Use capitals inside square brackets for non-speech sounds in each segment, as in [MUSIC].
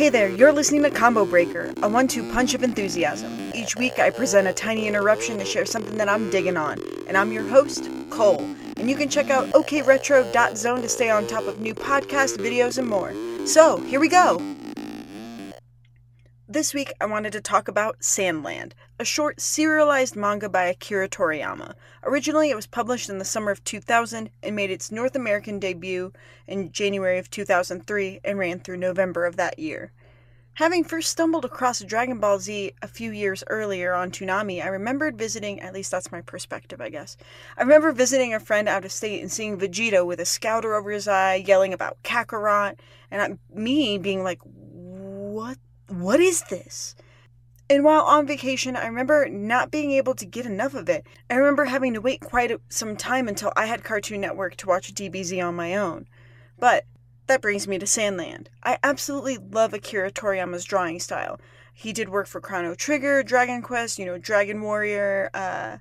Hey there, you're listening to Combo Breaker, a one two punch of enthusiasm. Each week I present a tiny interruption to share something that I'm digging on, and I'm your host, Cole. And you can check out okretro.zone to stay on top of new podcasts, videos, and more. So, here we go! This week I wanted to talk about Sandland, a short serialized manga by Akira Toriyama. Originally, it was published in the summer of 2000 and made its North American debut in January of 2003 and ran through November of that year. Having first stumbled across Dragon Ball Z a few years earlier on Toonami, I remembered visiting, at least that's my perspective, I guess. I remember visiting a friend out of state and seeing Vegeta with a scouter over his eye yelling about Kakarot, and me being like, what what is this? And while on vacation, I remember not being able to get enough of it. I remember having to wait quite some time until I had Cartoon Network to watch DBZ on my own. But that brings me to Sandland. I absolutely love Akira Toriyama's drawing style. He did work for Chrono Trigger, Dragon Quest, you know, Dragon Warrior, uh,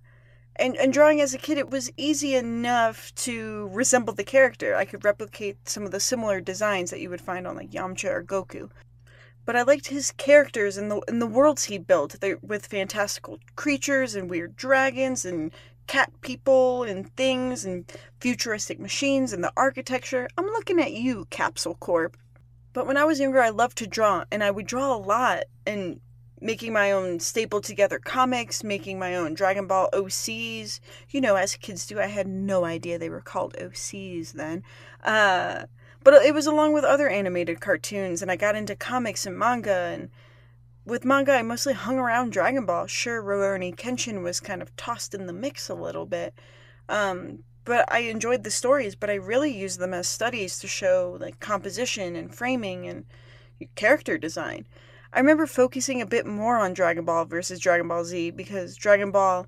and, and drawing as a kid, it was easy enough to resemble the character. I could replicate some of the similar designs that you would find on like Yamcha or Goku but I liked his characters and the and the worlds he built with fantastical creatures and weird dragons and cat people and things and futuristic machines and the architecture. I'm looking at you, Capsule Corp. But when I was younger, I loved to draw, and I would draw a lot and making my own stapled together comics, making my own Dragon Ball OCs. You know, as kids do, I had no idea they were called OCs then. Uh, but it was along with other animated cartoons, and I got into comics and manga. And with manga, I mostly hung around Dragon Ball. Sure, Rurouni Kenshin was kind of tossed in the mix a little bit. Um, but I enjoyed the stories, but I really used them as studies to show like composition and framing and character design. I remember focusing a bit more on Dragon Ball versus Dragon Ball Z because Dragon Ball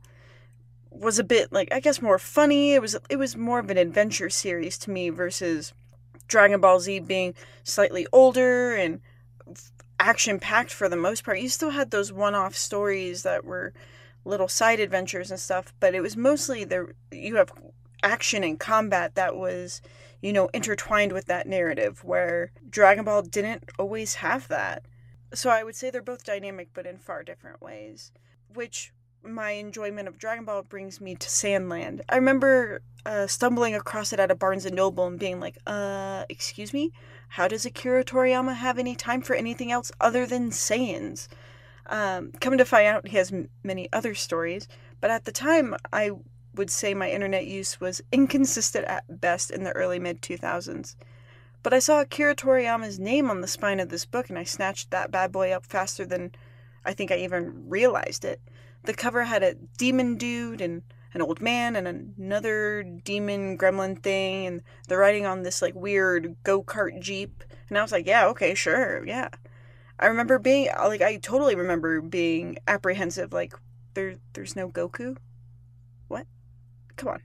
was a bit like I guess more funny. It was it was more of an adventure series to me versus Dragon Ball Z being slightly older and action packed for the most part. You still had those one off stories that were little side adventures and stuff, but it was mostly there you have action and combat that was, you know, intertwined with that narrative where Dragon Ball didn't always have that. So I would say they're both dynamic but in far different ways, which my enjoyment of Dragon Ball brings me to Sandland. I remember uh, stumbling across it at a Barnes and Noble and being like, "Uh, excuse me, how does Akira Toriyama have any time for anything else other than Saiyans?" Um, coming to find out, he has m- many other stories, but at the time, I would say my internet use was inconsistent at best in the early mid 2000s. But I saw Akira Toriyama's name on the spine of this book, and I snatched that bad boy up faster than I think I even realized it the cover had a demon dude and an old man and another demon gremlin thing and they're riding on this like weird go-kart jeep and i was like yeah okay sure yeah i remember being like i totally remember being apprehensive like there there's no goku what come on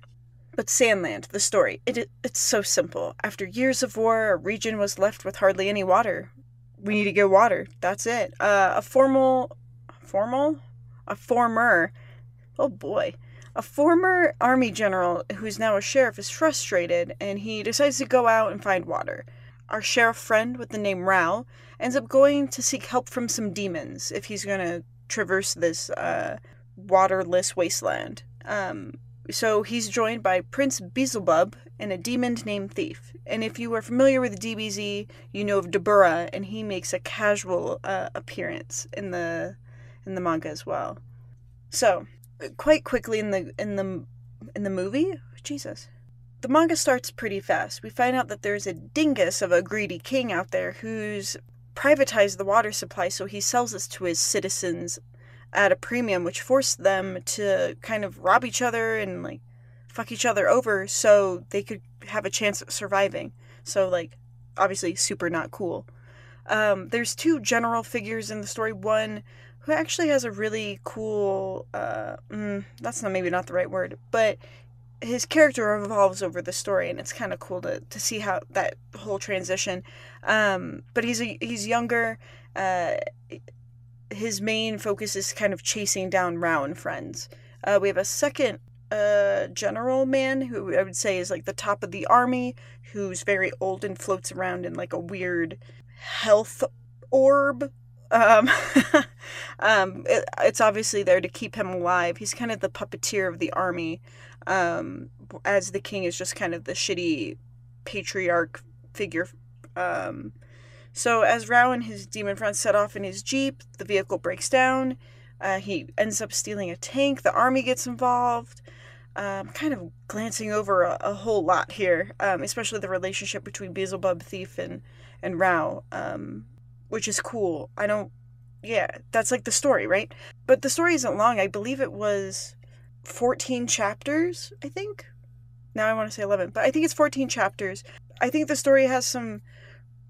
but Sandland, the story, it, it's so simple. After years of war, a region was left with hardly any water. We need to get water. That's it. Uh, a formal, formal a former, oh boy, a former army general who's now a sheriff is frustrated and he decides to go out and find water. Our sheriff friend with the name Rao ends up going to seek help from some demons if he's going to traverse this uh, waterless wasteland. Um, so he's joined by Prince Beelzebub and a demon named Thief. And if you are familiar with DBZ, you know of Dabura, and he makes a casual uh, appearance in the in the manga as well. So, quite quickly in the in the in the movie, Jesus. The manga starts pretty fast. We find out that there's a dingus of a greedy king out there who's privatized the water supply so he sells this to his citizens at a premium which forced them to kind of rob each other and like fuck each other over so they could have a chance of surviving. So like obviously super not cool. Um, there's two general figures in the story. One who actually has a really cool uh, mm, that's not maybe not the right word but his character evolves over the story and it's kind of cool to, to see how that whole transition um, but he's a, he's younger uh, his main focus is kind of chasing down Rao and friends uh, we have a second uh, general man who I would say is like the top of the army who's very old and floats around in like a weird health orb. Um, [LAUGHS] um, it, it's obviously there to keep him alive. He's kind of the puppeteer of the army, um, as the king is just kind of the shitty patriarch figure. Um, so as Rao and his demon friends set off in his jeep, the vehicle breaks down. Uh, he ends up stealing a tank. The army gets involved. Um, kind of glancing over a, a whole lot here, um, especially the relationship between Beelzebub Thief and and Rao, um, which is cool. I don't, yeah, that's like the story, right? But the story isn't long. I believe it was fourteen chapters. I think. Now I want to say eleven, but I think it's fourteen chapters. I think the story has some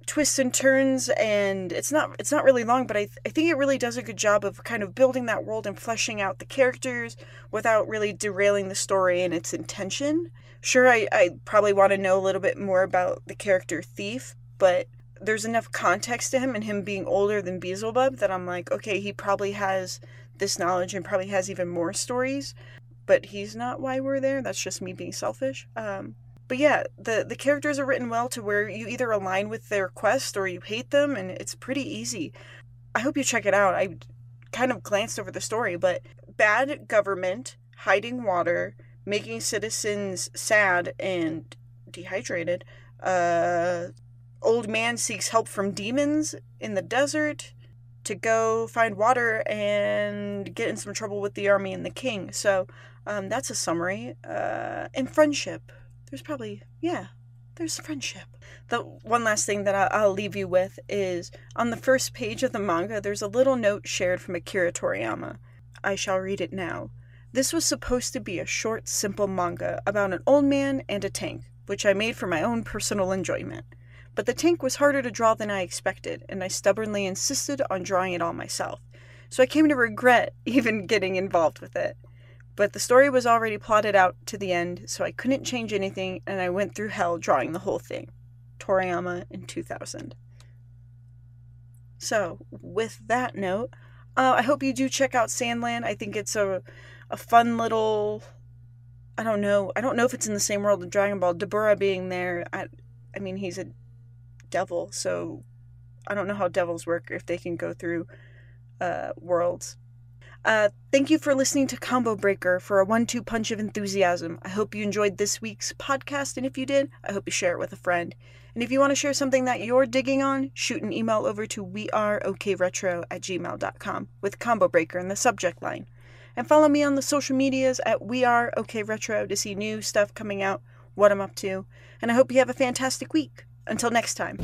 twists and turns and it's not it's not really long but I, th- I think it really does a good job of kind of building that world and fleshing out the characters without really derailing the story and its intention sure i, I probably want to know a little bit more about the character thief but there's enough context to him and him being older than beelzebub that i'm like okay he probably has this knowledge and probably has even more stories but he's not why we're there that's just me being selfish um, but yeah, the the characters are written well to where you either align with their quest or you hate them, and it's pretty easy. I hope you check it out. I kind of glanced over the story, but bad government, hiding water, making citizens sad and dehydrated. Uh, old man seeks help from demons in the desert to go find water and get in some trouble with the army and the king. So um, that's a summary. Uh, and friendship there's probably yeah there's friendship the one last thing that I'll leave you with is on the first page of the manga there's a little note shared from akira toriyama i shall read it now this was supposed to be a short simple manga about an old man and a tank which i made for my own personal enjoyment but the tank was harder to draw than i expected and i stubbornly insisted on drawing it all myself so i came to regret [LAUGHS] even getting involved with it but the story was already plotted out to the end, so I couldn't change anything, and I went through hell drawing the whole thing. Toriyama in 2000. So, with that note, uh, I hope you do check out Sandland. I think it's a, a fun little. I don't know. I don't know if it's in the same world as Dragon Ball. Dabura being there, I, I mean, he's a devil, so I don't know how devils work if they can go through uh, worlds. Uh, thank you for listening to Combo Breaker for a one two punch of enthusiasm. I hope you enjoyed this week's podcast, and if you did, I hope you share it with a friend. And if you want to share something that you're digging on, shoot an email over to weareokretro at gmail.com with Combo Breaker in the subject line. And follow me on the social medias at weareokretro to see new stuff coming out, what I'm up to. And I hope you have a fantastic week. Until next time.